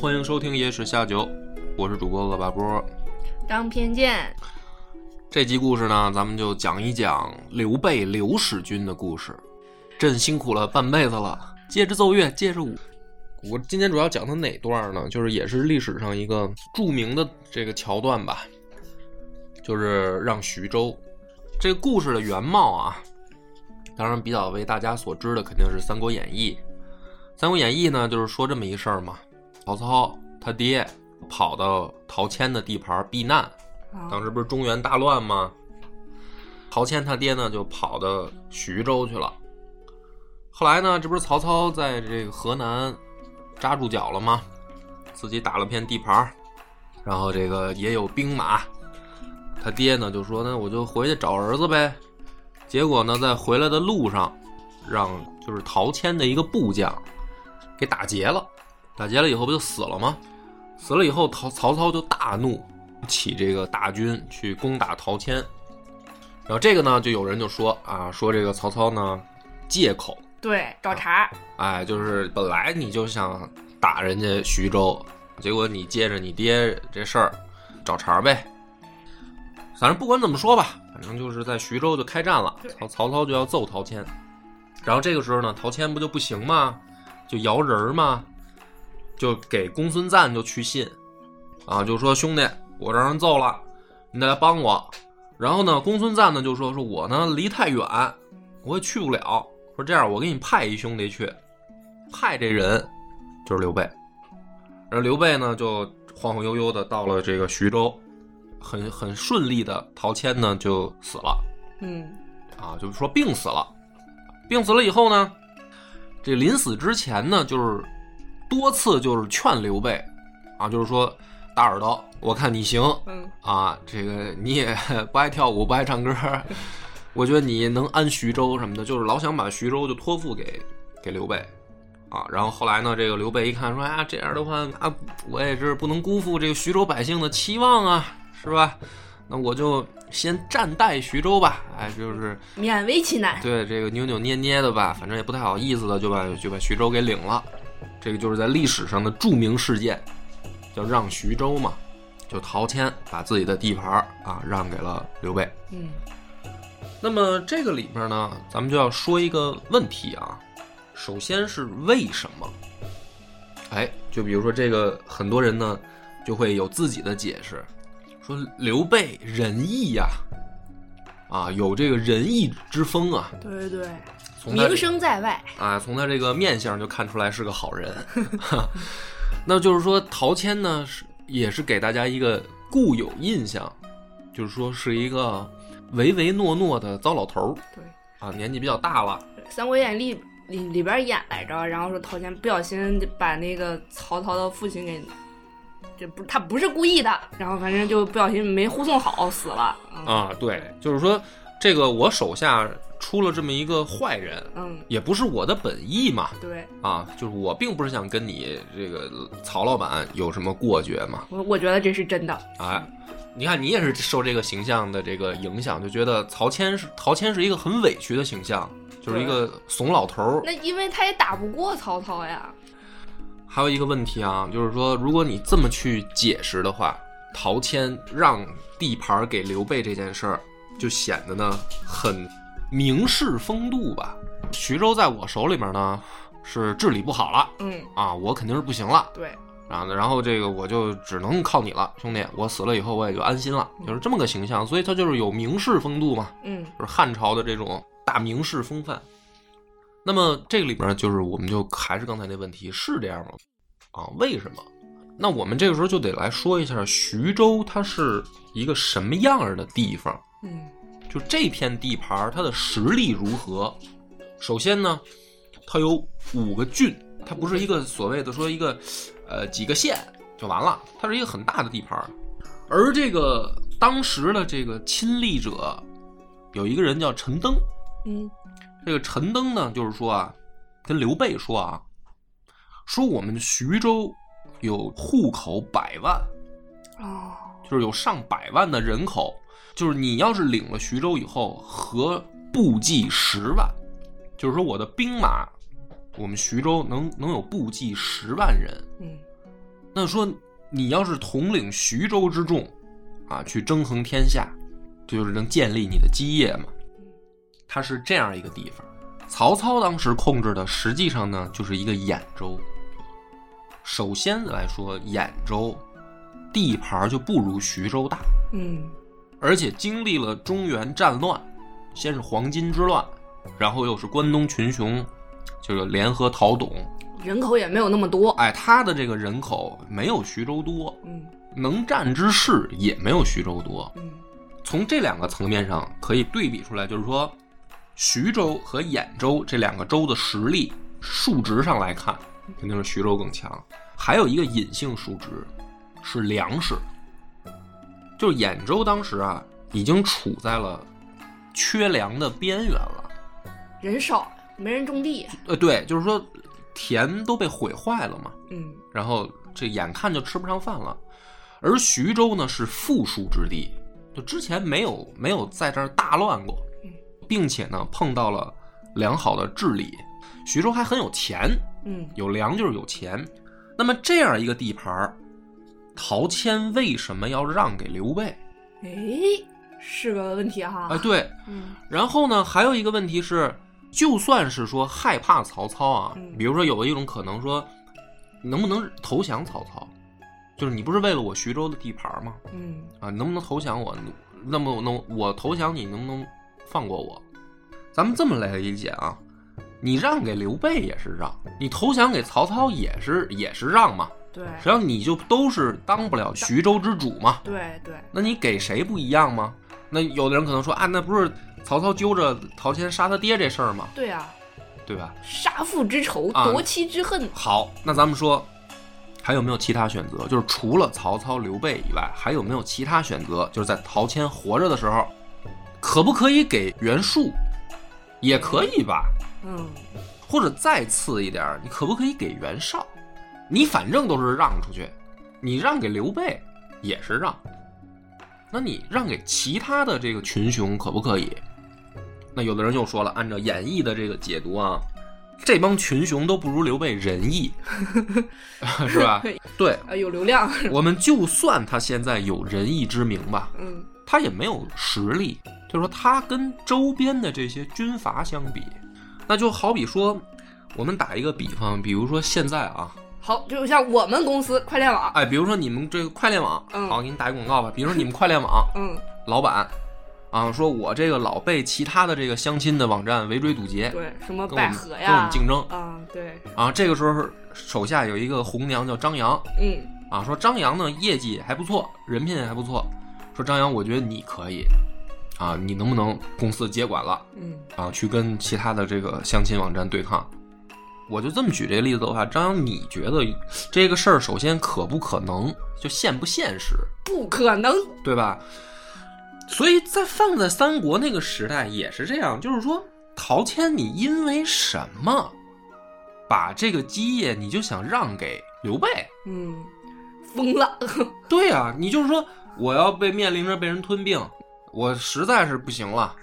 欢迎收听《野史下酒》，我是主播恶霸波。当偏见，这集故事呢，咱们就讲一讲刘备刘使君的故事。朕辛苦了半辈子了，接着奏乐，接着舞。我今天主要讲的哪段呢？就是也是历史上一个著名的这个桥段吧，就是让徐州。这个故事的原貌啊，当然比较为大家所知的肯定是《三国演义》。《三国演义》呢，就是说这么一事儿嘛。曹操他爹跑到陶谦的地盘避难，当时不是中原大乱吗？陶谦他爹呢就跑到徐州去了。后来呢，这不是曹操在这个河南扎住脚了吗？自己打了片地盘，然后这个也有兵马。他爹呢就说：“那我就回去找儿子呗。”结果呢，在回来的路上，让就是陶谦的一个部将给打劫了。打劫了以后不就死了吗？死了以后，曹曹操就大怒，起这个大军去攻打陶谦。然后这个呢，就有人就说啊，说这个曹操呢借口，对，找茬。哎，就是本来你就想打人家徐州，结果你借着你爹这事儿找茬呗。反正不管怎么说吧，反正就是在徐州就开战了，曹曹操就要揍陶谦。然后这个时候呢，陶谦不就不行吗？就摇人儿吗？就给公孙瓒就去信，啊，就说兄弟，我让人揍了，你得来帮我。然后呢，公孙瓒呢就说说我呢离太远，我也去不了。说这样，我给你派一兄弟去，派这人就是刘备。然后刘备呢就晃晃悠悠的到了这个徐州，很很顺利的，陶谦呢就死了。嗯，啊，就是说病死了，病死了以后呢，这临死之前呢，就是。多次就是劝刘备，啊，就是说大耳朵，我看你行，嗯，啊，这个你也不爱跳舞，不爱唱歌，我觉得你能安徐州什么的，就是老想把徐州就托付给给刘备，啊，然后后来呢，这个刘备一看说，哎呀，这样的话，那我也是不能辜负这个徐州百姓的期望啊，是吧？那我就先暂代徐州吧，哎，就是勉为其难，对，这个扭扭捏捏的吧，反正也不太好意思的，就把就把徐州给领了。这个就是在历史上的著名事件，叫让徐州嘛，就陶谦把自己的地盘啊让给了刘备。嗯，那么这个里面呢，咱们就要说一个问题啊，首先是为什么？哎，就比如说这个，很多人呢就会有自己的解释，说刘备仁义呀，啊，有这个仁义之风啊。对对对。名声在外啊，从他这个面相就看出来是个好人。那就是说，陶谦呢是也是给大家一个固有印象，就是说是一个唯唯诺诺的糟老头儿。对啊，年纪比较大了。《三国演义》里里边演来着，然后说陶谦不小心把那个曹操的父亲给，这不他不是故意的，然后反正就不小心没护送好死了。啊，对，就是说这个我手下。出了这么一个坏人，嗯，也不是我的本意嘛，对，啊，就是我并不是想跟你这个曹老板有什么过节嘛，我我觉得这是真的，哎，你看你也是受这个形象的这个影响，就觉得曹谦是曹谦是一个很委屈的形象，就是一个怂老头儿，那因为他也打不过曹操呀。还有一个问题啊，就是说如果你这么去解释的话，陶谦让地盘给刘备这件事儿，就显得呢很。名士风度吧，徐州在我手里面呢，是治理不好了。嗯啊，我肯定是不行了。对，然后然后这个我就只能靠你了，兄弟，我死了以后我也就安心了，就是这么个形象。所以他就是有名士风度嘛。嗯，就是汉朝的这种大名士风范。那么这个里边就是我们就还是刚才那问题是这样吗？啊，为什么？那我们这个时候就得来说一下徐州它是一个什么样的地方？嗯。就这片地盘，它的实力如何？首先呢，它有五个郡，它不是一个所谓的说一个，呃，几个县就完了。它是一个很大的地盘儿，而这个当时的这个亲历者有一个人叫陈登，嗯这个陈登呢，就是说啊，跟刘备说啊，说我们徐州有户口百万，哦，就是有上百万的人口，就是你要是领了徐州以后，合部骑十万，就是说我的兵马，我们徐州能能有部骑十万人。嗯那说你要是统领徐州之众，啊，去争衡天下，就是能建立你的基业嘛。它是这样一个地方。曹操当时控制的实际上呢，就是一个兖州。首先来说，兖州地盘就不如徐州大，嗯而且经历了中原战乱，先是黄巾之乱，然后又是关东群雄，就是联合讨董。人口也没有那么多。哎，他的这个人口没有徐州多，嗯能战之士也没有徐州多。嗯从这两个层面上可以对比出来，就是说，徐州和兖州这两个州的实力数值上来看，肯定是徐州更强。还有一个隐性数值是粮食，就是兖州当时啊已经处在了缺粮的边缘了。人少，没人种地。呃，对，就是说田都被毁坏了嘛，嗯然后这眼看就吃不上饭了。而徐州呢是富庶之地，就之前没有没有在这儿大乱过嗯，并且呢碰到了良好的治理，徐州还很有钱，嗯有粮就是有钱。那么这样一个地盘儿，陶谦为什么要让给刘备？哎，是个问题哈。哎，对。嗯然后呢，还有一个问题是，就算是说害怕曹操啊，嗯比如说有一种可能说，能不能投降曹操？就是你不是为了我徐州的地盘吗？嗯啊，能不能投降我？那么能我投降你，能不能放过我？咱们这么来理解啊，你让给刘备也是让，你投降给曹操也是也是让嘛。对实际上你就都是当不了徐州之主嘛。对对，那你给谁不一样吗？那有的人可能说啊，那不是曹操揪着陶谦杀他爹这事儿吗？对啊，对吧？杀父之仇，啊夺妻之恨。好，那咱们说，还有没有其他选择？就是除了曹操、刘备以外，还有没有其他选择？就是在陶谦活着的时候，可不可以给袁术？也可以吧，嗯或者再次一点，你可不可以给袁绍？你反正都是让出去，你让给刘备也是让，那你让给其他的这个群雄可不可以？那有的人又说了，按照演义的这个解读啊，这帮群雄都不如刘备仁义，是吧？对，啊，有流量。我们就算他现在有仁义之名吧，嗯他也没有实力，就是说他跟周边的这些军阀相比，那就好比说，我们打一个比方，比如说现在啊，好，就像我们公司快联网。哎，比如说你们这个快联网，嗯好，给你打一广告吧。比如说你们快联网嗯老板，啊，说我这个老被其他的这个相亲的网站围追堵截，对，什么跟我们百合跟我们，竞争啊，对，啊。这个时候手下有一个红娘叫张扬，嗯啊，说张扬呢业绩还不错，人品也还不错，说张扬，我觉得你可以，啊，你能不能公司接管了嗯啊，去跟其他的这个相亲网站对抗？我就这么举这个例子的话，张扬，你觉得这个事儿首先可不可能，就现不现实，不可能。对吧？所以在放在三国那个时代也是这样，就是说陶谦，你因为什么把这个基业你就想让给刘备？嗯，疯了。对啊，你就是说我要被面临着被人吞并，我实在是不行了，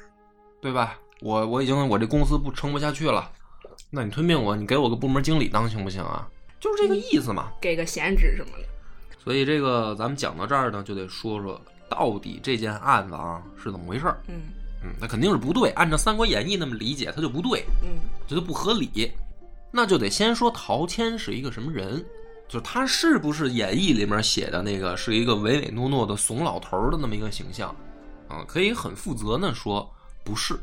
对吧？我我已经我这公司不撑不下去了，那你吞并我，你给我个部门经理当行不行啊？就是这个意思嘛。给个闲职什么的。所以这个咱们讲到这儿呢，就得说说到底这件案子啊是怎么回事儿。嗯嗯，那肯定是不对，按照《三国演义》那么理解，它就不对，嗯这就不合理。那就得先说陶谦是一个什么人，就是他是不是演义里面写的那个是一个唯唯诺诺的怂老头儿的那么一个形象？啊，可以很负责的说不是。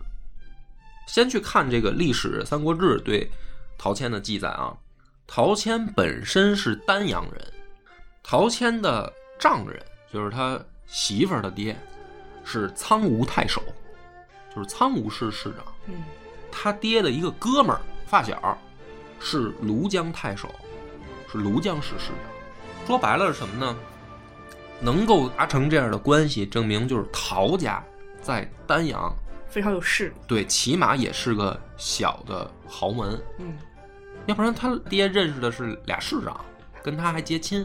先去看这个历史《三国志》对陶谦的记载啊，陶谦本身是丹阳人，陶谦的丈人就是他媳妇儿的爹，是苍梧太守，就是苍梧市市长。嗯他爹的一个哥们儿发小是庐江太守，是庐江市市长。说白了是什么呢？能够达成这样的关系，证明就是陶家在丹阳，非常有势力。对，起码也是个小的豪门，嗯，要不然他爹认识的是俩市长，跟他还结亲，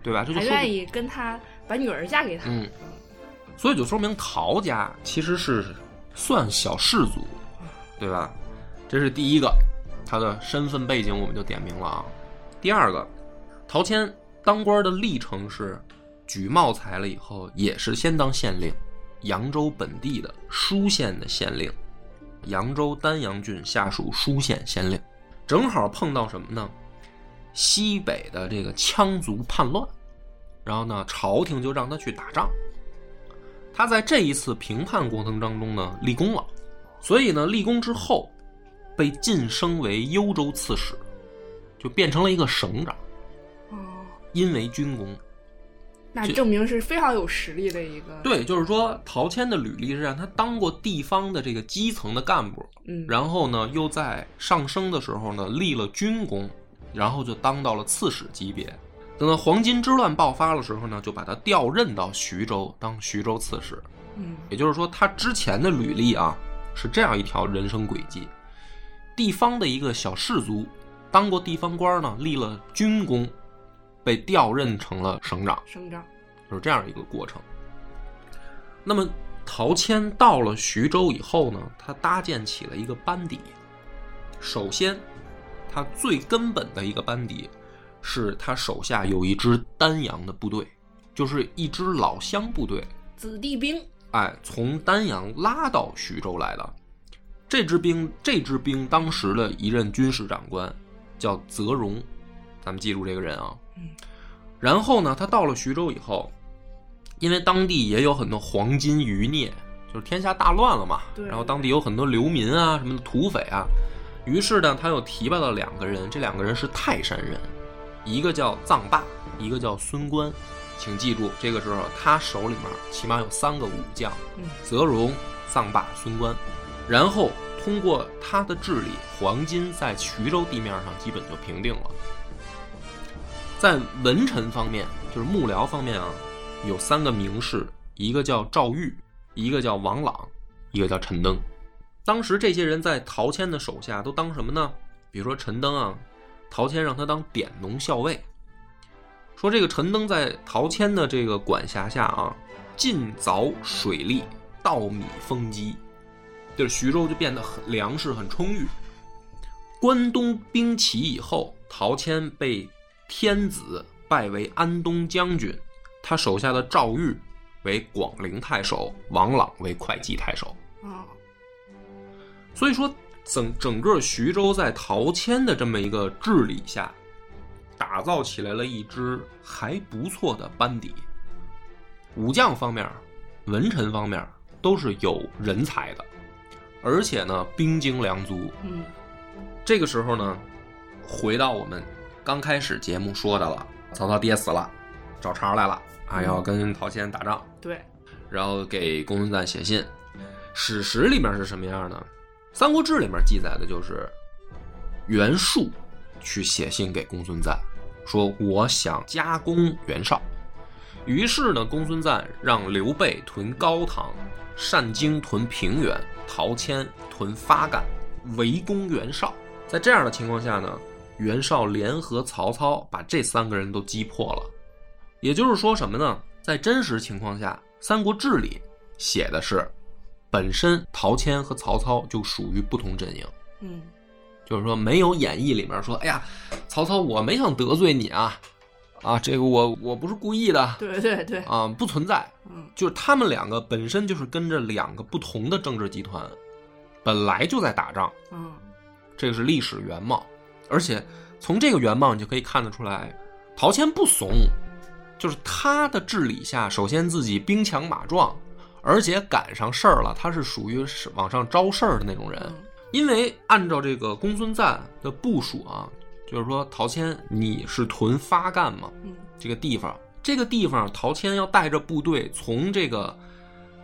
对吧？这就还愿意跟他把女儿嫁给他。嗯，所以就说明陶家其实是算小氏族，对吧？这是第一个，他的身份背景我们就点明了啊。第二个，陶谦当官的历程是举茂才了以后，也是先当县令，扬州本地的舒县的县令，扬州丹阳郡下属舒县县令，正好碰到什么呢？西北的这个羌族叛乱，然后呢，朝廷就让他去打仗。他在这一次平叛过程当中呢，立功了，所以呢，立功之后，被晋升为幽州刺史，就变成了一个省长，哦，因为军功。那就证明是非常有实力的一个。，对，就是说陶谦的履历是让他当过地方的这个基层的干部，嗯，然后呢，又在上升的时候呢立了军功，然后就当到了刺史级别。等到黄巾之乱爆发的时候呢，就把他调任到徐州当徐州刺史。嗯也就是说，他之前的履历啊是这样一条人生轨迹：地方的一个小士族，当过地方官呢，立了军功，被调任成了省长，省长。就是这样一个过程。那么陶谦到了徐州以后呢，他搭建起了一个班底。首先，他最根本的一个班底是他手下有一支丹阳的部队，就是一支老乡部队，子弟兵。哎，从丹阳拉到徐州来的。这支兵，这支兵当时的一任军事长官叫泽荣，咱们记住这个人啊。嗯。然后呢，他到了徐州以后，因为当地也有很多黄金余孽，就是天下大乱了嘛。对然后当地有很多流民啊，什么的土匪啊。于是呢，他又提拔了两个人，这两个人是泰山人，一个叫臧霸，一个叫孙观。请记住，这个时候他手里面起码有三个武将，嗯泽荣、臧霸、孙观。然后通过他的治理，黄金在徐州地面上基本就平定了。在文臣方面，就是幕僚方面啊，有三个名士，一个叫赵玉，一个叫王朗，一个叫陈登。当时这些人在陶谦的手下都当什么呢？比如说陈登啊，陶谦让他当典农校尉。说这个陈登在陶谦的这个管辖下啊，尽凿水利，稻米丰积，就是徐州就变得很粮食很充裕。关东兵起以后，陶谦被天子拜为安东将军，他手下的赵玉为广陵太守，王朗为会稽太守。啊，所以说，整整个徐州在陶谦的这么一个治理下，打造起来了一支还不错的班底。武将方面、文臣方面都是有人才的，而且呢，兵精粮足。嗯这个时候呢，回到我们刚开始节目说的了，曹操爹死了，找茬来了，啊，要跟陶谦打仗。对，然后给公孙瓒写信。史实里面是什么样呢？《三国志》里面记载的就是袁术去写信给公孙瓒，说我想加攻袁绍。于是呢，公孙瓒让刘备屯高唐，单京屯平原，陶谦屯发干，围攻袁绍。在这样的情况下呢，袁绍联合曹操把这三个人都击破了。也就是说什么呢？在真实情况下，《三国志》里写的是，本身陶谦和曹操就属于不同阵营，嗯就是说没有演义里面说，哎呀，曹操我没想得罪你啊，啊，这个我我不是故意的对对对，啊，不存在。嗯就是他们两个本身就是跟着两个不同的政治集团，本来就在打仗，嗯这个是历史原貌。而且从这个原貌你就可以看得出来，陶谦不怂，就是他的治理下，首先自己兵强马壮，而且赶上事儿了，他是属于是往上招事儿的那种人。嗯。因为按照这个公孙瓒的部署啊，就是说陶谦你是屯发干嘛，嗯。这个地方，这个地方陶谦要带着部队从这个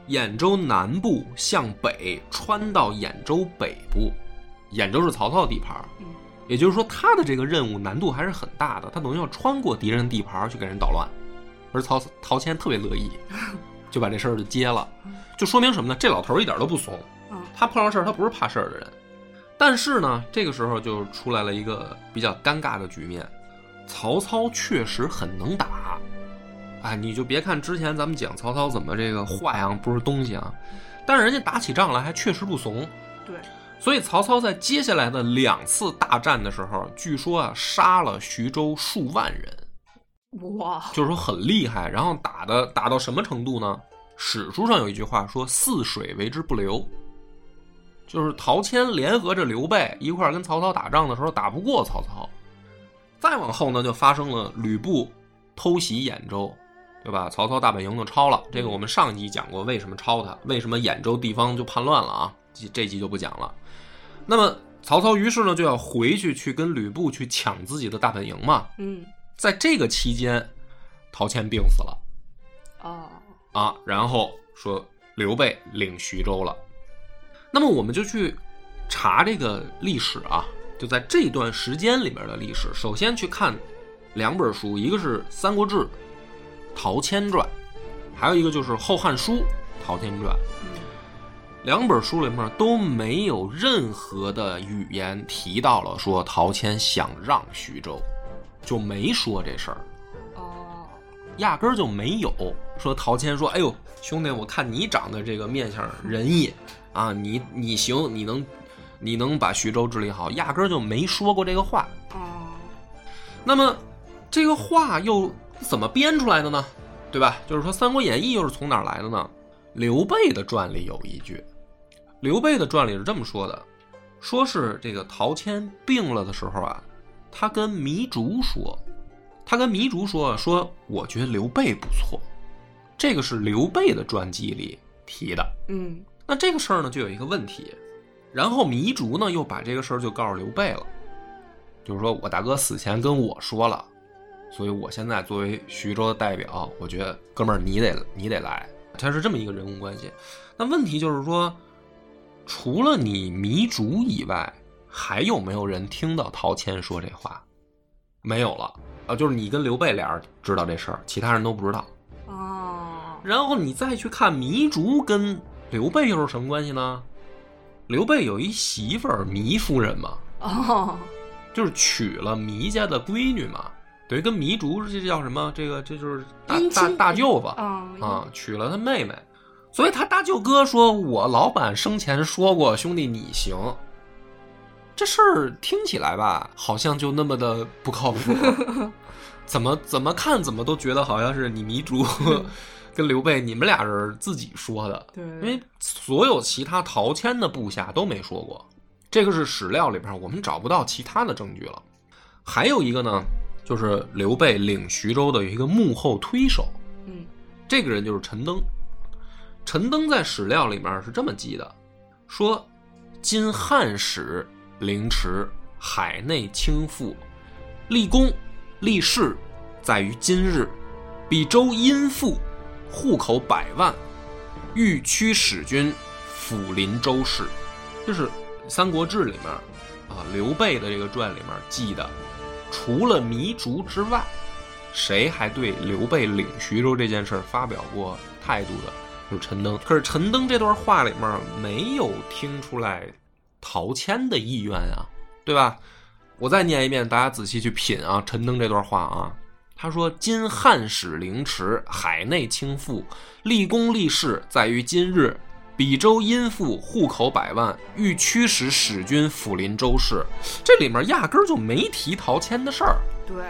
兖州南部向北穿到兖州北部，兖州是曹操的地盘也就是说，他的这个任务难度还是很大的，他等于要穿过敌人地盘去给人捣乱，而曹陶谦特别乐意，就把这事儿就接了，就说明什么呢？这老头儿一点都不怂，嗯他碰上事儿他不是怕事儿的人。但是呢，这个时候就出来了一个比较尴尬的局面，曹操确实很能打，哎，你就别看之前咱们讲曹操怎么这个坏啊不是东西啊，但是人家打起仗来还确实不怂。对，所以曹操在接下来的两次大战的时候，据说啊杀了徐州数万人，哇，就是说很厉害。然后打的打到什么程度呢？史书上有一句话说“泗水为之不流”，就是陶谦联合着刘备一块儿跟曹操打仗的时候打不过曹操。再往后呢，就发生了吕布偷袭兖州，对吧？曹操大本营就抄了。这个我们上集讲过，为什么抄他？为什么兖州地方就叛乱了啊？这这集就不讲了。那么曹操于是呢就要回去去跟吕布去抢自己的大本营嘛。嗯，在这个期间，陶谦病死了哦，啊，然后说刘备领徐州了。那么我们就去查这个历史啊，就在这段时间里面的历史。首先去看两本书，一个是《三国志·陶谦传》，还有一个就是《后汉书·陶谦传》。两本书里面都没有任何的语言提到了说陶谦想让徐州，就没说这事儿。哦，压根儿就没有说陶谦说：“哎呦，兄弟，我看你长得这个面相仁义 啊，你你行，你能你能把徐州治理好。”压根儿就没说过这个话。哦，那么这个话又怎么编出来的呢？对吧？就是说《三国演义》又是从哪儿来的呢？刘备的传里有一句，刘备的传里是这么说的：说是这个陶谦病了的时候啊，他跟糜竺说，他跟糜竺说说，我觉得刘备不错，这个是刘备的传记里提的。嗯，那这个事儿呢，就有一个问题，然后糜竺呢又把这个事儿就告诉刘备了，就是说我大哥死前跟我说了，所以我现在作为徐州的代表，我觉得哥们儿你得你得来，他是这么一个人物关系。那问题就是说，除了你糜竺以外，还有没有人听到陶谦说这话？没有了啊，就是你跟刘备俩人知道这事儿，其他人都不知道。哦，然后你再去看糜竺跟刘备又是什么关系呢？刘备有一媳妇儿糜夫人嘛，哦，就是娶了糜家的闺女嘛，等于跟糜竺这叫什么？这个这就是大大大舅子啊啊，娶了他妹妹，所以他大舅哥说：“我老板生前说过，兄弟你行。”这事儿听起来吧，好像就那么的不靠谱，怎么怎么看怎么都觉得好像是你糜竺 跟刘备你们俩人自己说的，对，因为所有其他陶谦的部下都没说过，这个是史料里边我们找不到其他的证据了。还有一个呢，就是刘备领徐州的有一个幕后推手，嗯，这个人就是陈登。陈登在史料里面是这么记的，说今汉使凌迟，海内倾覆，立功立事，在于今日。比州殷富，户口百万，欲驱使军，抚临州市。这是《三国志》里面啊，刘备的这个传里面记的，除了糜竺之外，谁还对刘备领徐州这件事发表过态度的？就是陈登。可是陈登这段话里面没有听出来陶谦的意愿啊，对吧？我再念一遍，大家仔细去品啊，陈登这段话啊。他说：“今汉使凌迟，海内倾覆，立功立事，在于今日。比州殷富，户口百万，欲驱使使君抚临州市。”这里面压根儿就没提陶谦的事儿，对，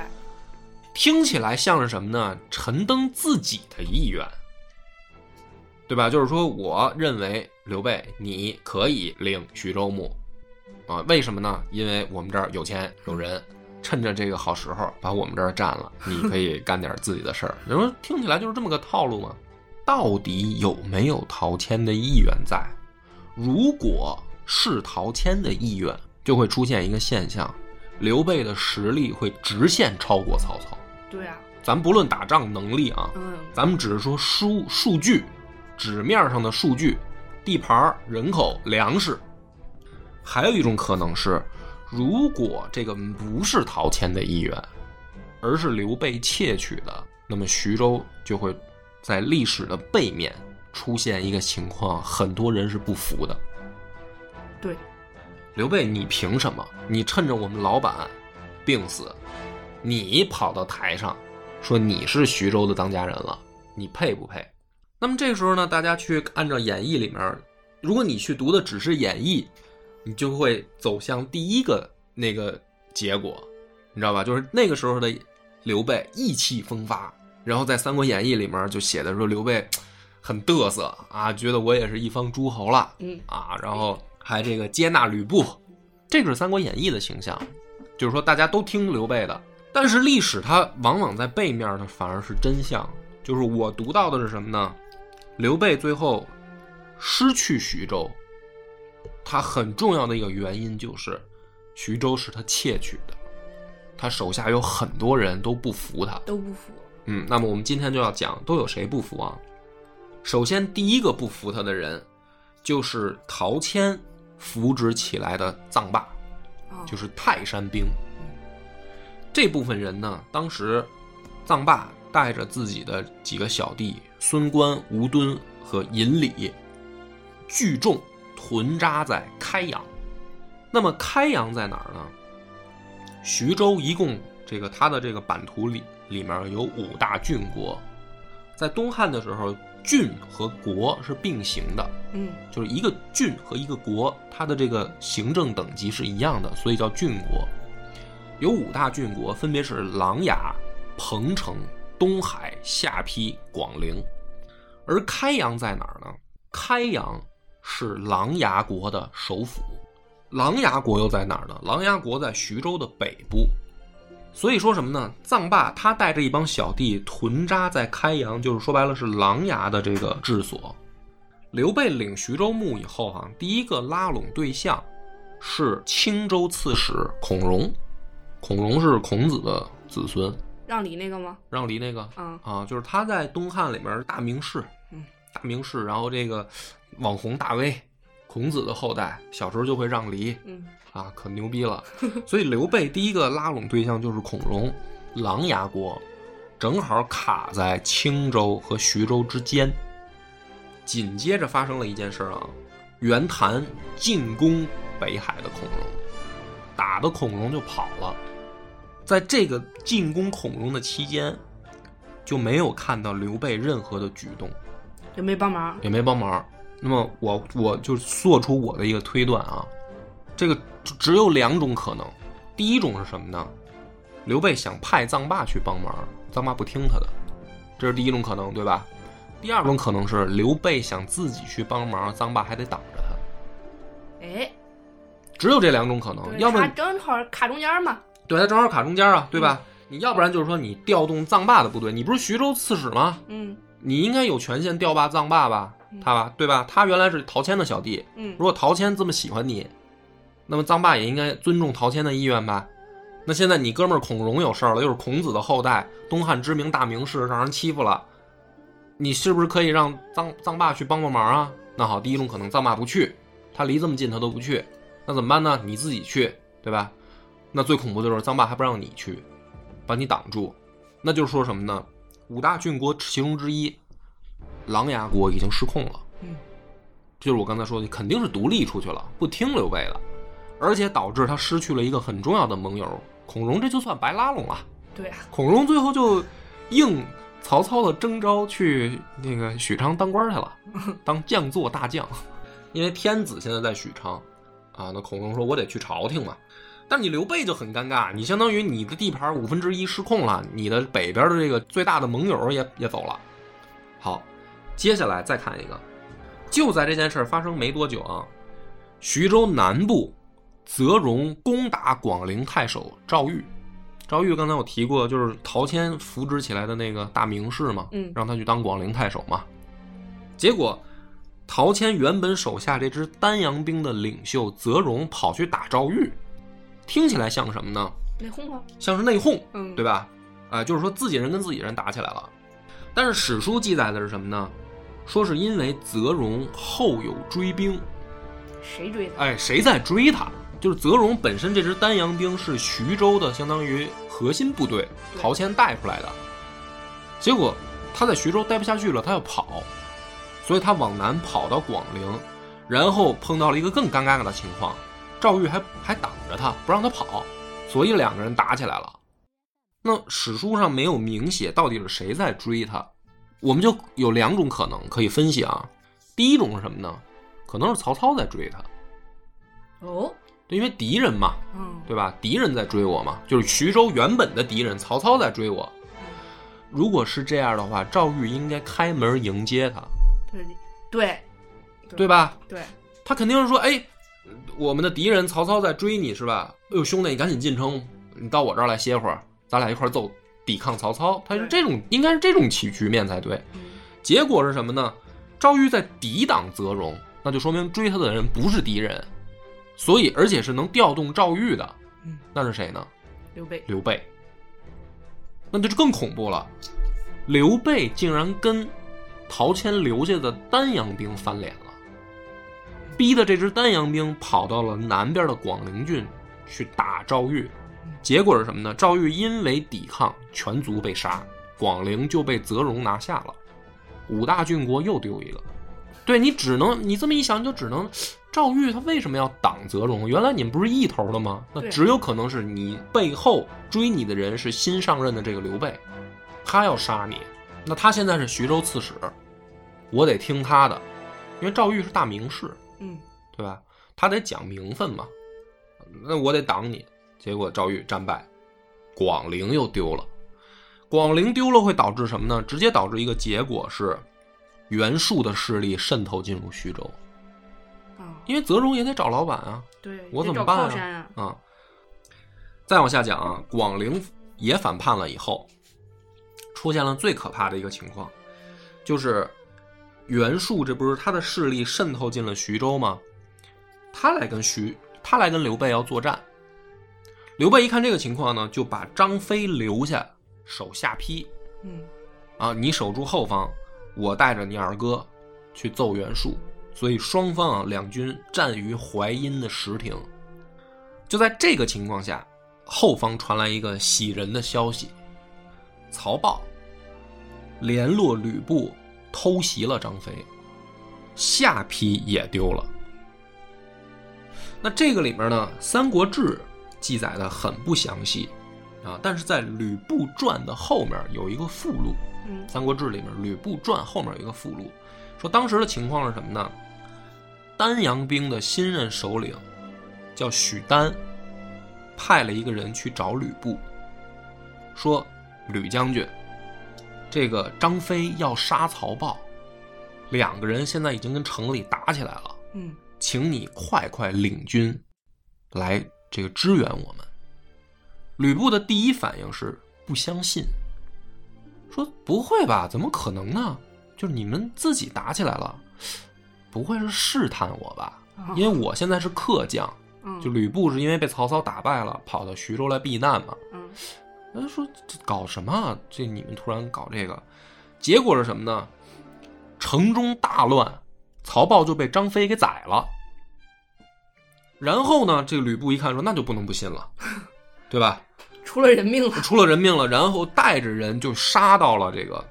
听起来像是什么呢？陈登自己的意愿，对吧？就是说，我认为刘备你可以领徐州牧，啊，为什么呢？因为我们这儿有钱有人。趁着这个好时候把我们这儿占了，你可以 干点自己的事儿。你说听起来就是这么个套路吗？到底有没有陶谦的意愿在？如果是陶谦的意愿，就会出现一个现象：刘备的实力会直线超过曹操。对啊，咱不论打仗能力啊，嗯，咱们只是说数数据，纸面上的数据，地盘、人口、粮食。还有一种可能是。如果这个不是陶谦的意愿，而是刘备窃取的，那么徐州就会在历史的背面出现一个情况，很多人是不服的。对，刘备，你凭什么？你趁着我们老板病死，你跑到台上说你是徐州的当家人了，你配不配？那么这个时候呢，大家去按照演义里面，如果你去读的只是演义，你就会走向第一个那个结果，你知道吧？就是那个时候的刘备意气风发，然后在《三国演义》里面就写的说刘备很嘚瑟啊，觉得我也是一方诸侯了，嗯啊，然后还这个接纳吕布，这个是《三国演义》的形象，就是说大家都听刘备的。但是历史它往往在背面呢，反而是真相。就是我读到的是什么呢？刘备最后失去徐州，他很重要的一个原因就是徐州是他窃取的，他手下有很多人都不服他。都不服。嗯，那么我们今天就要讲都有谁不服啊？首先，第一个不服他的人，就是陶谦扶植起来的臧霸，啊，就是泰山兵。这部分人呢，当时臧霸带着自己的几个小弟孙观、吴敦和尹礼，聚众屯扎在开阳。那么开阳在哪儿呢？徐州一共这个它的这个版图里里面有五大郡国，在东汉的时候，郡和国是并行的，嗯就是一个郡和一个国，它的这个行政等级是一样的，所以叫郡国。有五大郡国，分别是琅琊、彭城、东海、下邳、广陵。而开阳在哪儿呢？开阳是琅琊国的首府。琅琊国又在哪儿呢？琅琊国在徐州的北部。所以说什么呢？臧霸他带着一帮小弟屯扎在开阳，就是说白了是琅琊的这个治所。刘备领徐州牧以后、哈，第一个拉拢对象是青州刺史孔融。孔融是孔子的子孙，让梨那个吗？让梨那个嗯啊，就是他在东汉里面大名士，嗯，大名士，然后这个网红大 V，孔子的后代，小时候就会让梨嗯啊，可牛逼了。所以刘备第一个拉拢对象就是孔融，琅琊国正好卡在青州和徐州之间。紧接着发生了一件事啊，袁谭进攻北海的孔融，打的孔融就跑了。在这个进攻孔融的期间，就没有看到刘备任何的举动，也没帮忙。也没帮忙。那么我我就做出我的一个推断啊，这个只只有两种可能。第一种是什么呢？刘备想派臧霸去帮忙，臧霸不听他的，这是第一种可能，对吧？第二种可能是刘备想自己去帮忙，臧霸还得挡着他，哎，只有这两种可能。要不然他正好卡中间嘛。对他正好卡中间啊，对吧？你要不然就是说你调动藏霸的部队，你不是徐州刺史吗？嗯你应该有权限调霸藏霸吧？他吧，对吧？他原来是陶谦的小弟，嗯如果陶谦这么喜欢你，那么藏霸也应该尊重陶谦的意愿吧？那现在你哥们儿孔融有事儿了，又是孔子的后代，东汉知名大名士，让人欺负了，你是不是可以让藏藏霸去帮帮忙啊？那好，第一种可能藏霸不去，他离这么近他都不去，那怎么办呢？你自己去，对吧？那最恐怖的就是臧霸还不让你去，把你挡住，那就是说什么呢？五大郡国其中之一，琅琊国已经失控了。嗯，就是我刚才说的，肯定是独立出去了，不听刘备的，而且导致他失去了一个很重要的盟友孔融，这就算白拉拢了。对啊，孔融最后就应曹操的征召去那个许昌当官去了，当将作大将，因为天子现在在许昌啊。那孔融说：“我得去朝廷嘛。”但你刘备就很尴尬，你相当于你的地盘五分之一失控了，你的北边的这个最大的盟友也也走了。好，接下来再看一个，就在这件事发生没多久啊，徐州南部，泽荣攻打广陵太守赵玉。赵玉刚才我提过，就是陶谦扶植起来的那个大名士嘛，嗯让他去当广陵太守嘛。结果，陶谦原本手下这支丹阳兵的领袖泽荣跑去打赵玉，听起来像什么呢？内讧啊。像是内讧，嗯，对吧？啊、就是说自己人跟自己人打起来了。但是史书记载的是什么呢？说是因为泽荣后有追兵，谁追他？哎，谁在追他？就是泽荣本身这支丹阳兵是徐州的相当于核心部队，陶谦带出来的。结果他在徐州待不下去了，他要跑，所以他往南跑到广陵，然后碰到了一个更尴尬的情况，赵玉还还挡着他，不让他跑，所以两个人打起来了。那史书上没有明写到底是谁在追他，我们就有两种可能可以分析啊。第一种是什么呢？可能是曹操在追他，哦，对，因为敌人嘛，嗯，对吧？敌人在追我嘛，就是徐州原本的敌人曹操在追我。如果是这样的话，赵玉应该开门迎接他，对对对吧？对，他肯定是说，哎，我们的敌人曹操在追你是吧？哎呦，兄弟，你赶紧进城，你到我这儿来歇会儿，咱俩一块儿揍，抵抗曹操。他是这种，应该是这种局局面才对。嗯结果是什么呢？赵玉在抵挡泽荣，那就说明追他的人不是敌人，所以而且是能调动赵玉的，嗯，那是谁呢？刘备，刘备。那就是更恐怖了，刘备竟然跟陶谦留下的丹阳兵翻脸了，逼得这支丹阳兵跑到了南边的广陵郡去打赵玉。结果是什么呢？赵玉因为抵抗，全族被杀，广陵就被泽荣拿下了，五大郡国又丢一个。对你只能你这么一想，你就只能赵玉他为什么要挡泽荣？原来你们不是一头的吗？那只有可能是你背后追你的人是新上任的这个刘备，他要杀你。那他现在是徐州刺史，我得听他的，因为赵玉是大名士，嗯对吧？他得讲名分嘛，那我得挡你。结果赵玉战败，广陵又丢了。广陵丢了会导致什么呢？直接导致一个结果是，袁术的势力渗透进入徐州，啊，因为泽荣也得找老板啊。对，我怎么办啊啊？啊，再往下讲啊，广陵也反叛了以后，出现了最可怕的一个情况，就是袁术这不是他的势力渗透进了徐州吗？他来跟徐，他来跟刘备要作战。刘备一看这个情况呢，就把张飞留下守下邳嗯啊，你守住后方，我带着你二哥去揍袁术。所以双方啊两军战于淮阴的石亭。就在这个情况下，后方传来一个喜人的消息：曹豹联络吕布偷袭了张飞，下邳也丢了。那这个里面呢，《三国志》记载的很不详细啊，但是在《吕布传》的后面有一个附录，嗯《三国志》里面《吕布传》后面有一个附录，说当时的情况是什么呢？丹阳兵的新任首领叫许丹，派了一个人去找吕布，说：“吕将军，这个张飞要杀曹豹，两个人现在已经跟城里打起来了，嗯请你快快领军来这个支援我们。”吕布的第一反应是不相信，说：“不会吧？怎么可能呢？就是你们自己打起来了，不会是试探我吧？啊因为我现在是客将，嗯，就吕布是因为被曹操打败了，跑到徐州来避难嘛。嗯他说这搞什么啊？这你们突然搞这个，结果是什么呢？城中大乱，曹豹就被张飞给宰了。然后呢，这个吕布一看说，那就不能不信了，对吧？出了人命了。出了人命了，然后带着人就杀到了这个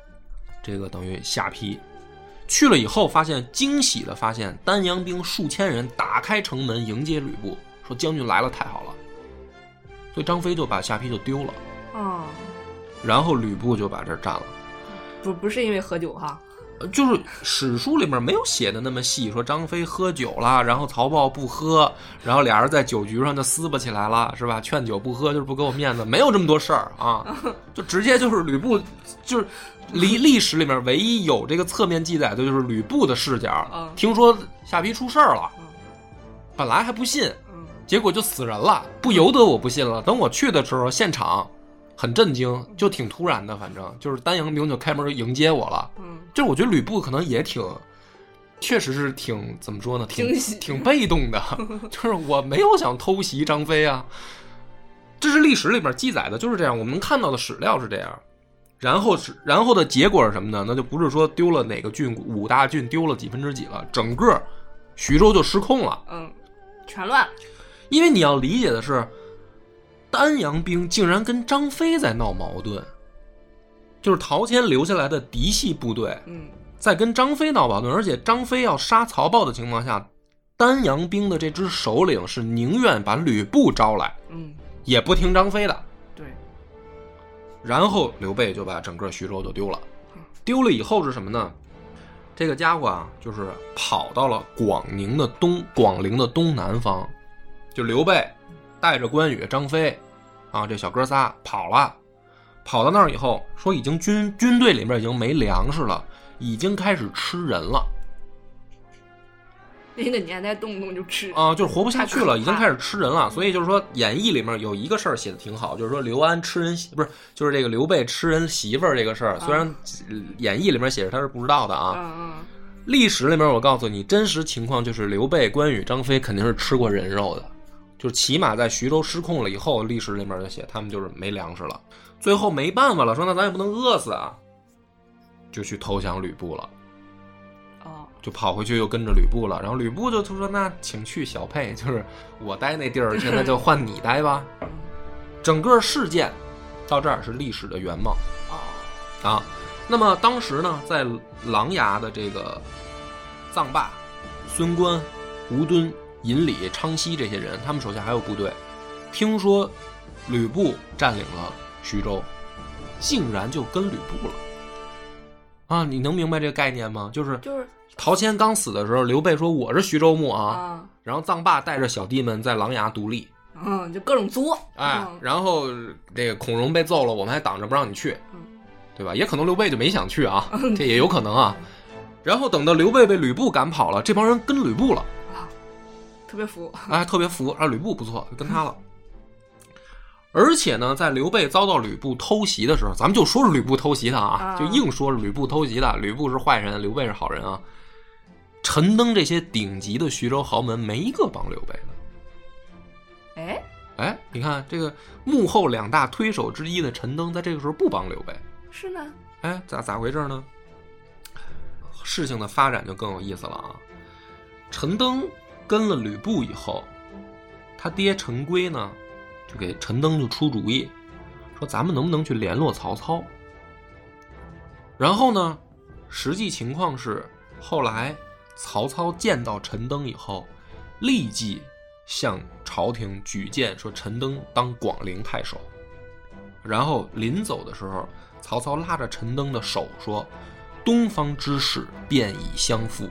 这个等于下邳。去了以后，发现惊喜的发现丹阳兵数千人打开城门迎接吕布，说将军来了，太好了。所以张飞就把下邳就丢了，哦，然后吕布就把这儿占了。不不是因为喝酒哈。呃就是史书里面没有写的那么细，说张飞喝酒了，然后曹豹不喝，然后俩人在酒局上就撕巴起来了，是吧？劝酒不喝就是不给我面子，没有这么多事儿啊，就直接就是吕布，就是历历史里面唯一有这个侧面记载的就是吕布的视角嗯，听说下邳出事儿了嗯，本来还不信，嗯结果就死人了，不由得我不信了。等我去的时候，现场很震惊，就挺突然的，反正就是丹阳兵就开门迎接我了。嗯就是我觉得吕布可能也挺，确实是挺怎么说呢，挺挺被动的，就是我没有想偷袭张飞啊，这是历史里面记载的，就是这样，我们能看到的史料是这样。然后是，然后的结果是什么呢？那就不是说丢了哪个郡，五大郡丢了几分之几了，整个徐州就失控了。嗯，全乱。因为你要理解的是，丹阳兵竟然跟张飞在闹矛盾，就是陶谦留下来的嫡系部队嗯。在跟张飞闹矛盾，而且张飞要杀曹豹的情况下，丹阳兵的这支首领是宁愿把吕布招来，嗯，也不听张飞的。对，然后刘备就把整个徐州就丢了，丢了以后是什么呢？这个家伙啊，就是跑到了广宁的东广陵的东南方，就刘备带着关羽、张飞啊这小哥仨跑了，跑到那儿以后，说已经军军队里面已经没粮食了，已经开始吃人了那个年代动不动就吃，啊，就是活不下去了，已经开始吃人了。所以就是说，演义里面有一个事儿写的挺好，就是说刘安吃人媳不是，就是这个刘备吃人媳妇儿这个事儿，虽然呃演义里面写着他是不知道的啊，嗯嗯，历史里面我告诉你，真实情况就是刘备、关羽、张飞肯定是吃过人肉的，就是起码在徐州失控了以后，历史里面就写他们就是没粮食了，最后没办法了，说那咱也不能饿死啊，就去投降吕布了。哦，就跑回去又跟着吕布了，然后吕布就就说：“那请去小沛，就是我待那地儿，现在就换你待吧。”整个事件到这儿是历史的原貌哦，啊。那么当时呢，在琅琊的这个臧霸、孙观、吴敦、尹礼、昌熙这些人，他们手下还有部队，听说吕布占领了徐州，竟然就跟吕布了。啊，你能明白这个概念吗？就是就是陶谦刚死的时候，刘备说我是徐州牧啊，啊，然后臧霸带着小弟们在琅琊独立，嗯，就各种作，哎，嗯然后这个孔融被揍了，我们还挡着不让你去嗯，对吧？也可能刘备就没想去啊，这也有可能啊。然后等到刘备被吕布赶跑了，这帮人跟吕布了，特别服，哎，特别服啊，吕布不错，就跟他了。而且呢，在刘备遭到吕布偷袭的时候，咱们就说是吕布偷袭他啊，啊就硬说是吕布偷袭的，吕布是坏人，刘备是好人啊。陈登这些顶级的徐州豪门没一个帮刘备的。哎，哎，你看这个幕后两大推手之一的陈登，在这个时候不帮刘备，是呢，哎，咋咋回事呢？事情的发展就更有意思了啊！陈登跟了吕布以后，他爹陈规呢，就给陈登就出主意，说咱们能不能去联络曹操？然后呢，实际情况是，后来曹操见到陈登以后，立即向朝廷举荐说陈登当广陵太守。然后临走的时候，曹操拉着陈登的手说：“东方之事便已相负。”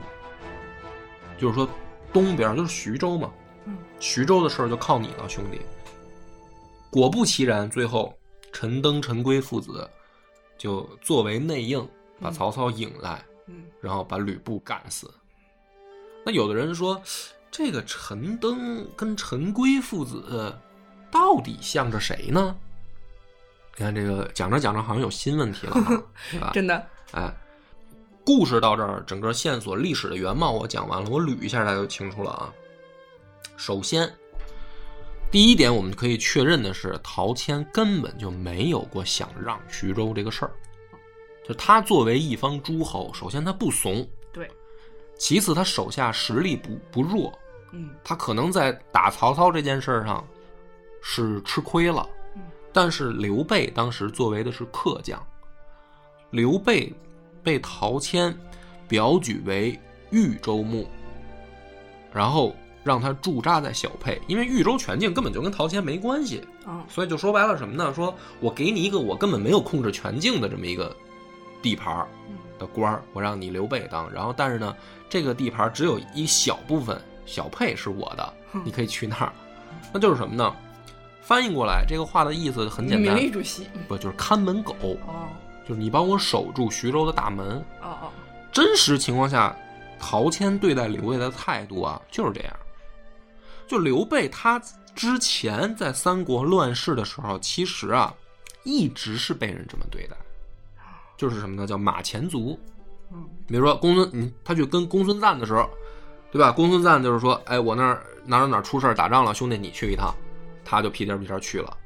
就是说，东边就是徐州嘛，嗯徐州的事儿就靠你了，兄弟。果不其然，最后陈登、陈规父子就作为内应，把嗯曹操引来，嗯，然后把吕布干死。那有的人说，这个陈登跟陈规父子到底向着谁呢？你看这个讲着讲着好像有新问题了啊，对吧？真的，哎，故事到这儿，整个线索、历史的原貌我讲完了，我捋一下大家就清楚了啊。首先，第一点我们可以确认的是，陶谦根本就没有过想让徐州这个事儿。就他作为一方诸侯，首先他不怂，对，其次他手下实力不不弱，嗯。他可能在打曹操这件事儿上是吃亏了。嗯，但是刘备当时作为的是客将，刘备被陶谦表举为豫州牧，然后让他驻扎在小沛，因为豫州全境根本就跟陶谦没关系，嗯所以就说白了什么呢？说我给你一个我根本没有控制全境的这么一个地盘的官儿，我让你刘备当，然后但是呢，这个地盘只有一小部分小沛是我的，你可以去那儿。那就是什么呢？翻译过来，这个话的意思很简单，主席，不就是看门狗，哦就是你帮我守住徐州的大门。哦哦，真实情况下，陶谦对待刘备的态度啊，就是这样。就刘备他之前在三国乱世的时候，其实啊，一直是被人这么对待，就是什么呢？叫马前卒。嗯比如说公孙，你他去跟公孙瓒的时候，对吧？公孙瓒就是说，哎，我那儿哪儿哪儿出事儿打仗了，兄弟你去一趟，他就屁颠屁颠去了。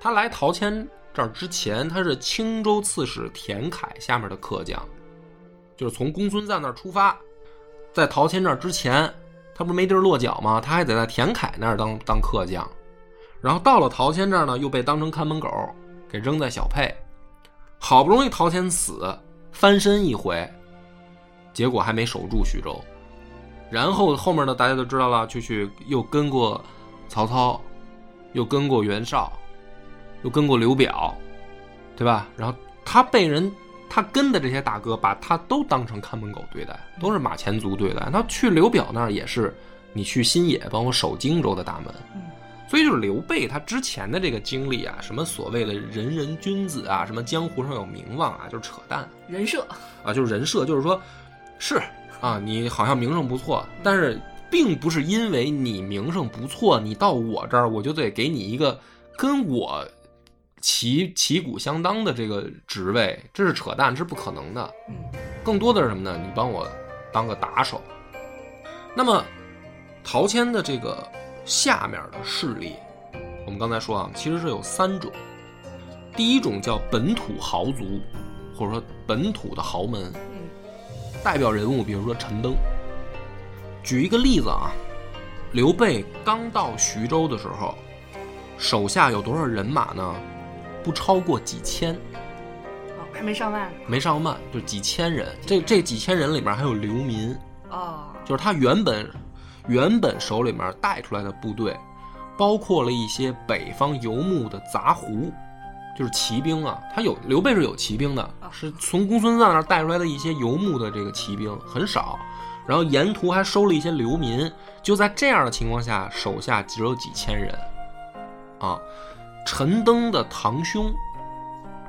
他来陶谦这儿之前，他是青州刺史田凯下面的客将，就是从公孙瓒那儿出发，在陶谦这儿之前，他不是没地儿落脚吗？他还得在田凯那儿当当客将，然后到了陶谦这儿呢，又被当成看门狗，给扔在小沛。好不容易陶谦死，翻身一回，结果还没守住徐州。然后后面呢，大家都知道了，就去又跟过曹操，又跟过袁绍，又跟过刘表，对吧？然后他被人他跟的这些大哥，把他都当成看门狗对待，都是马前卒对待。他去刘表那儿也是，你去新野帮我守荆州的大门。所以就是刘备他之前的这个经历啊，什么所谓的人人君子啊，什么江湖上有名望啊，就是扯淡人设，啊，就是人设，就是说，是啊，你好像名声不错，但是并不是因为你名声不错，你到我这儿我就得给你一个跟我旗旗鼓相当的这个职位，这是扯淡，这是不可能的。嗯更多的是什么呢？你帮我当个打手。那么，陶谦的这个下面的势力，我们刚才说啊，其实是有三种。第一种叫本土豪族，或者说本土的豪门，嗯代表人物，比如说陈登。举一个例子啊，刘备刚到徐州的时候，手下有多少人马呢？不超过几千，哦，还没上万呢。没上万，就几千人。这这几千人里面还有流民，哦，就是他原本原本手里面带出来的部队，包括了一些北方游牧的杂胡，就是骑兵啊。他有刘备是有骑兵的，是从公孙瓒那儿带出来的一些游牧的这个骑兵很少，然后沿途还收了一些流民。就在这样的情况下，手下只有几千人，啊，陈登的堂兄。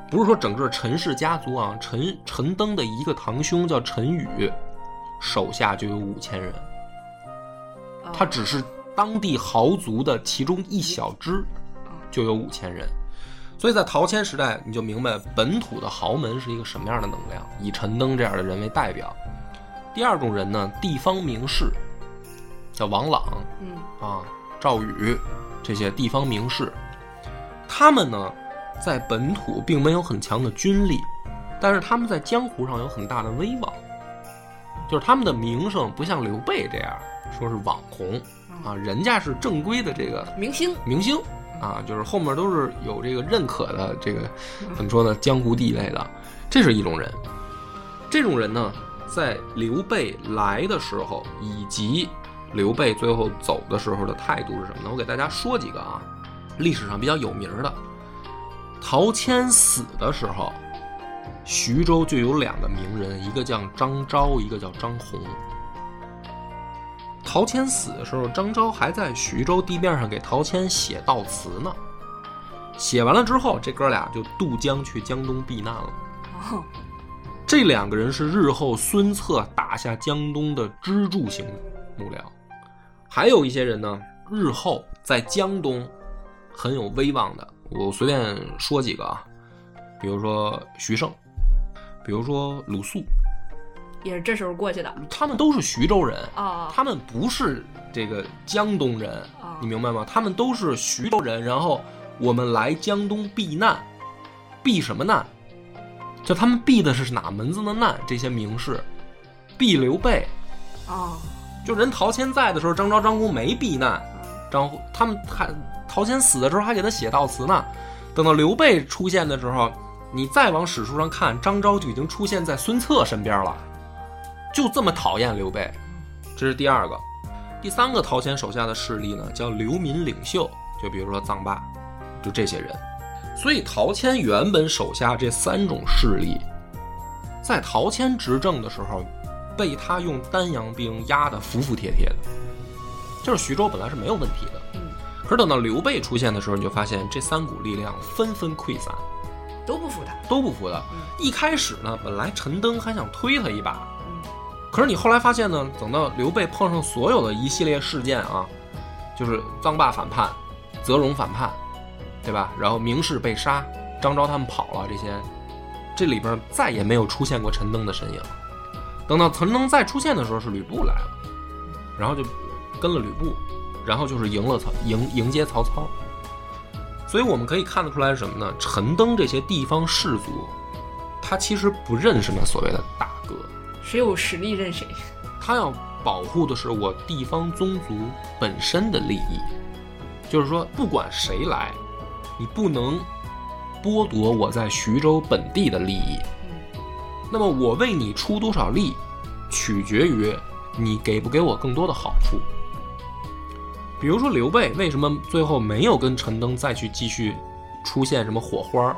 不是说整个陈氏家族啊，陈陈登的一个堂兄叫陈宇，手下就有五千人。哦他只是当地豪族的其中一小支，就有五千人。所以在陶谦时代，你就明白本土的豪门是一个什么样的能量，以陈登这样的人为代表。第二种人呢，地方名士，叫王朗嗯啊、赵宇这些地方名士，他们呢在本土并没有很强的军力，但是他们在江湖上有很大的威望，就是他们的名声不像刘备这样说是网红啊，人家是正规的这个明星，明星啊，就是后面都是有这个认可的这个怎么说呢，江湖地位的，这是一种人。这种人呢，在刘备来的时候，以及刘备最后走的时候的态度是什么呢？我给大家说几个啊，历史上比较有名的。陶谦死的时候，徐州就有两个名人，一个叫张昭，一个叫张宏。陶谦死的时候，张昭还在徐州地面上给陶谦写悼词呢。写完了之后，这哥俩就渡江去江东避难了。哦，这两个人是日后孙策打下江东的支柱型幕僚，还有一些人呢，日后在江东很有威望的，我随便说几个啊，比如说徐盛，比如说鲁肃，也是这时候过去的。他们都是徐州人，哦，他们不是这个江东人，哦你明白吗？他们都是徐州人，然后我们来江东避难，避什么难？就他们避的是哪门子的难？这些名士，避刘备。啊，就人陶谦在的时候，张昭、张公没避难，张他们还陶谦死的时候还给他写悼词呢。等到刘备出现的时候，你再往史书上看，张昭就已经出现在孙策身边了，就这么讨厌刘备。这是第二个，第三个陶谦手下的势力呢，叫流民领袖，就比如说臧霸，就这些人。所以陶谦原本手下这三种势力，在陶谦执政的时候，被他用丹阳兵压得服服帖帖的，就是徐州本来是没有问题的。嗯，可是等到刘备出现的时候，你就发现这三股力量纷纷溃散，都不服他。都不服他嗯。一开始呢，本来陈登还想推他一把，嗯，可是你后来发现呢，等到刘备碰上所有的一系列事件啊，就是臧霸反叛，泽荣反叛，对吧？然后明士被杀，张昭他们跑了，这些，这里边再也没有出现过陈登的身影。等到陈登再出现的时候，是吕布来了，然后就跟了吕布，然后就是赢了曹迎迎接曹操。所以我们可以看得出来是什么呢？陈登这些地方士族，他其实不认什么所谓的大哥，谁有实力认谁。他要保护的是我地方宗族本身的利益，就是说，不管谁来，你不能剥夺我在徐州本地的利益。那么我为你出多少力，取决于你给不给我更多的好处。比如说刘备为什么最后没有跟陈登再去继续出现什么火花，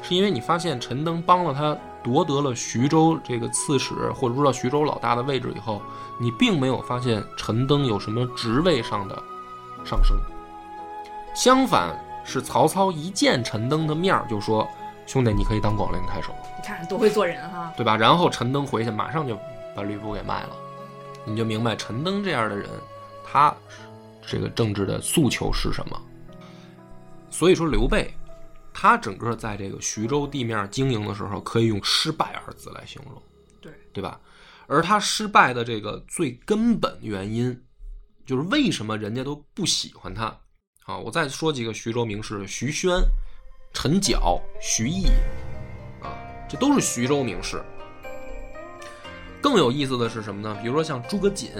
是因为你发现陈登帮了他夺得了徐州这个刺史或者说徐州老大的位置以后，你并没有发现陈登有什么职位上的上升。相反，是曹操一见陈登的面儿就说：“兄弟，你可以当广陵太守。”你看多会做人哈！对吧？然后陈登回去，马上就把吕布给卖了，你就明白陈登这样的人，他这个政治的诉求是什么。所以说，刘备他整个在这个徐州地面经营的时候，可以用失败二字来形容，对对吧？而他失败的这个最根本原因，就是为什么人家都不喜欢他啊？我再说几个徐州名士：徐宣、陈缴、徐毅。这都是徐州名士。更有意思的是什么呢？比如说像诸葛瑾、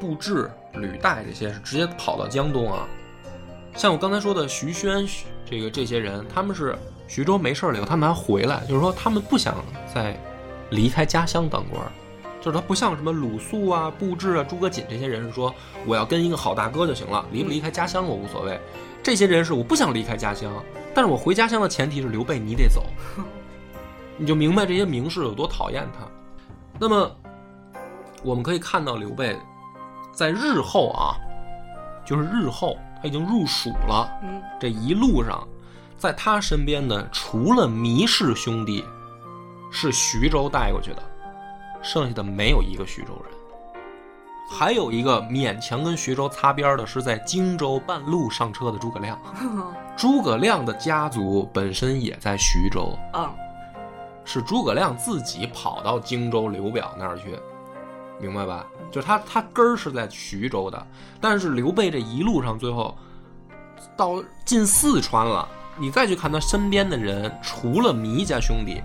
布置、履带这些，是直接跑到江东啊。像我刚才说的徐宣，这个这些人，他们是徐州没事了以后，他们还回来，就是说他们不想再离开家乡当官，就是他不像什么鲁肃啊、布置啊、诸葛瑾这些人是说我要跟一个好大哥就行了，离不离开家乡我无所谓。这些人是我不想离开家乡，但是我回家乡的前提是刘备你得走。你就明白这些名士有多讨厌他。那么，我们可以看到刘备在日后啊，就是日后他已经入蜀了。嗯，这一路上，在他身边的除了糜氏兄弟是徐州带过去的，剩下的没有一个徐州人。还有一个勉强跟徐州擦边的，是在荆州半路上车的诸葛亮。诸葛亮的家族本身也在徐州。嗯。是诸葛亮自己跑到荆州刘表那儿去，明白吧？就是他他根儿是在徐州的，但是刘备这一路上最后到进四川了，你再去看他身边的人，除了糜家兄弟，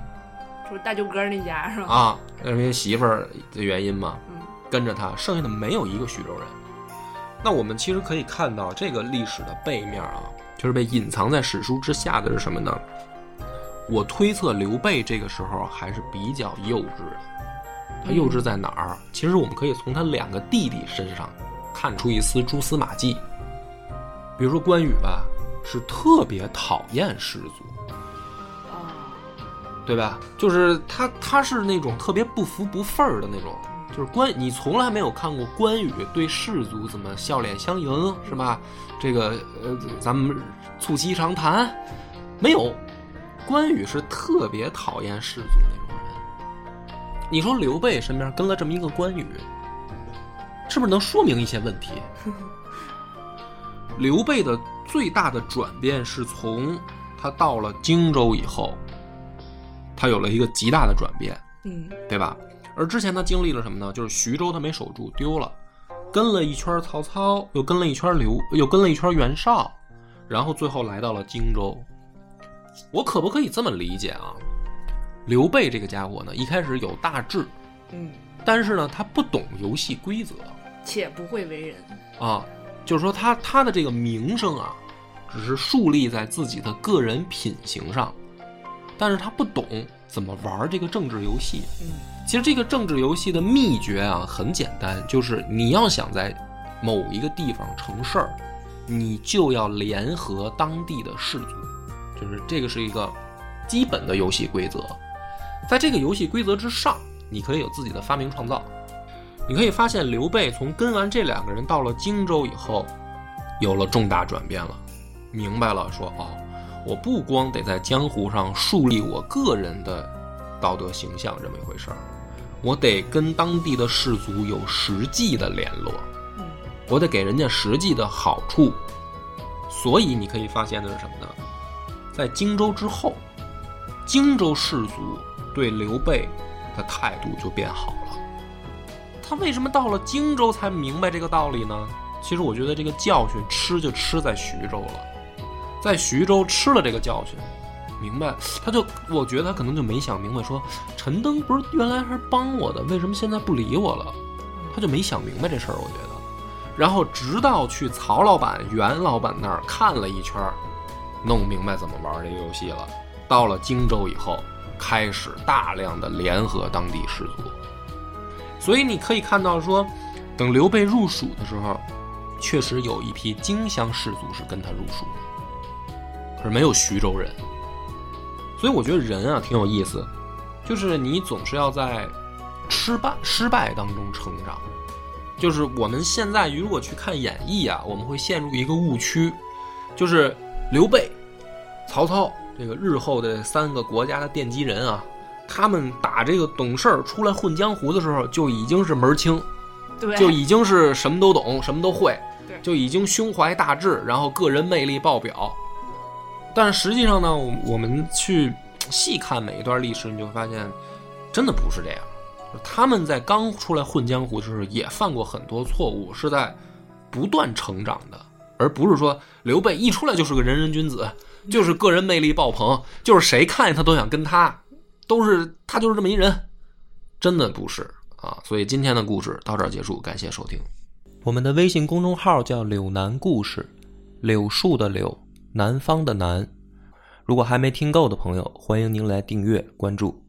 就是大舅哥那家是吧？啊，因为媳妇儿的原因嘛，嗯，跟着他，剩下的没有一个徐州人。那我们其实可以看到这个历史的背面啊，就是被隐藏在史书之下的是什么呢？我推测刘备这个时候还是比较幼稚的，他幼稚在哪儿？其实我们可以从他两个弟弟身上看出一丝蛛丝马迹。比如说关羽吧，是特别讨厌士族，对吧？就是他他是那种特别不服不忿儿的那种，就是关你从来没有看过关羽对士族怎么笑脸相迎，是吧？这个呃，咱们促膝长谈，没有。关羽是特别讨厌士族那种人，你说刘备身边跟了这么一个关羽，是不是能说明一些问题？刘备的最大的转变是从他到了荆州以后，他有了一个极大的转变，嗯，对吧？而之前他经历了什么呢？就是徐州他没守住，丢了，跟了一圈曹操，又跟了一圈刘，又跟了一圈袁绍，然后最后来到了荆州。我可不可以这么理解啊？刘备这个家伙呢，一开始有大志，嗯，但是呢，他不懂游戏规则，且不会为人啊。就是说，他他的这个名声啊，只是树立在自己的个人品行上，但是他不懂怎么玩这个政治游戏。嗯，其实这个政治游戏的秘诀啊，很简单，就是你要想在某一个地方成事儿，你就要联合当地的士族。就是这个是一个基本的游戏规则，在这个游戏规则之上，你可以有自己的发明创造。你可以发现，刘备从跟完这两个人到了荆州以后，有了重大转变了，明白了，说哦，我不光得在江湖上树立我个人的道德形象这么一回事儿，我得跟当地的士族有实际的联络，我得给人家实际的好处。所以你可以发现的是什么呢？在荆州之后，荆州士族对刘备的态度就变好了。他为什么到了荆州才明白这个道理呢？其实我觉得这个教训吃就吃在徐州了，在徐州吃了这个教训，明白他就我觉得他可能就没想明白，说陈登不是原来还是帮我的，为什么现在不理我了？他就没想明白这事儿，我觉得。然后直到去曹老板、袁老板那儿看了一圈，弄明白怎么玩这个游戏了。到了荆州以后，开始大量的联合当地士族。所以你可以看到说，等刘备入蜀的时候，确实有一批荆襄士族是跟他入蜀的，可是没有徐州人。所以我觉得人啊挺有意思，就是你总是要在失败失败当中成长。就是我们现在如果去看演义啊，我们会陷入一个误区，就是刘备、曹操这个日后的三个国家的奠基人啊，他们打这个懂事儿出来混江湖的时候，就已经是门儿清，对，就已经是什么都懂，什么都会对，就已经胸怀大志，然后个人魅力爆表。但是实际上呢，我我们去细看每一段历史，你就会发现，真的不是这样。他们在刚出来混江湖的时候，也犯过很多错误，是在不断成长的，而不是说刘备一出来就是个人人君子，就是个人魅力爆棚，就是谁看见他都想跟他，都是他就是这么一人，真的不是啊。所以今天的故事到这儿结束，感谢收听。我们的微信公众号叫“柳南故事”，柳树的柳，南方的南。如果还没听够的朋友，欢迎您来订阅关注。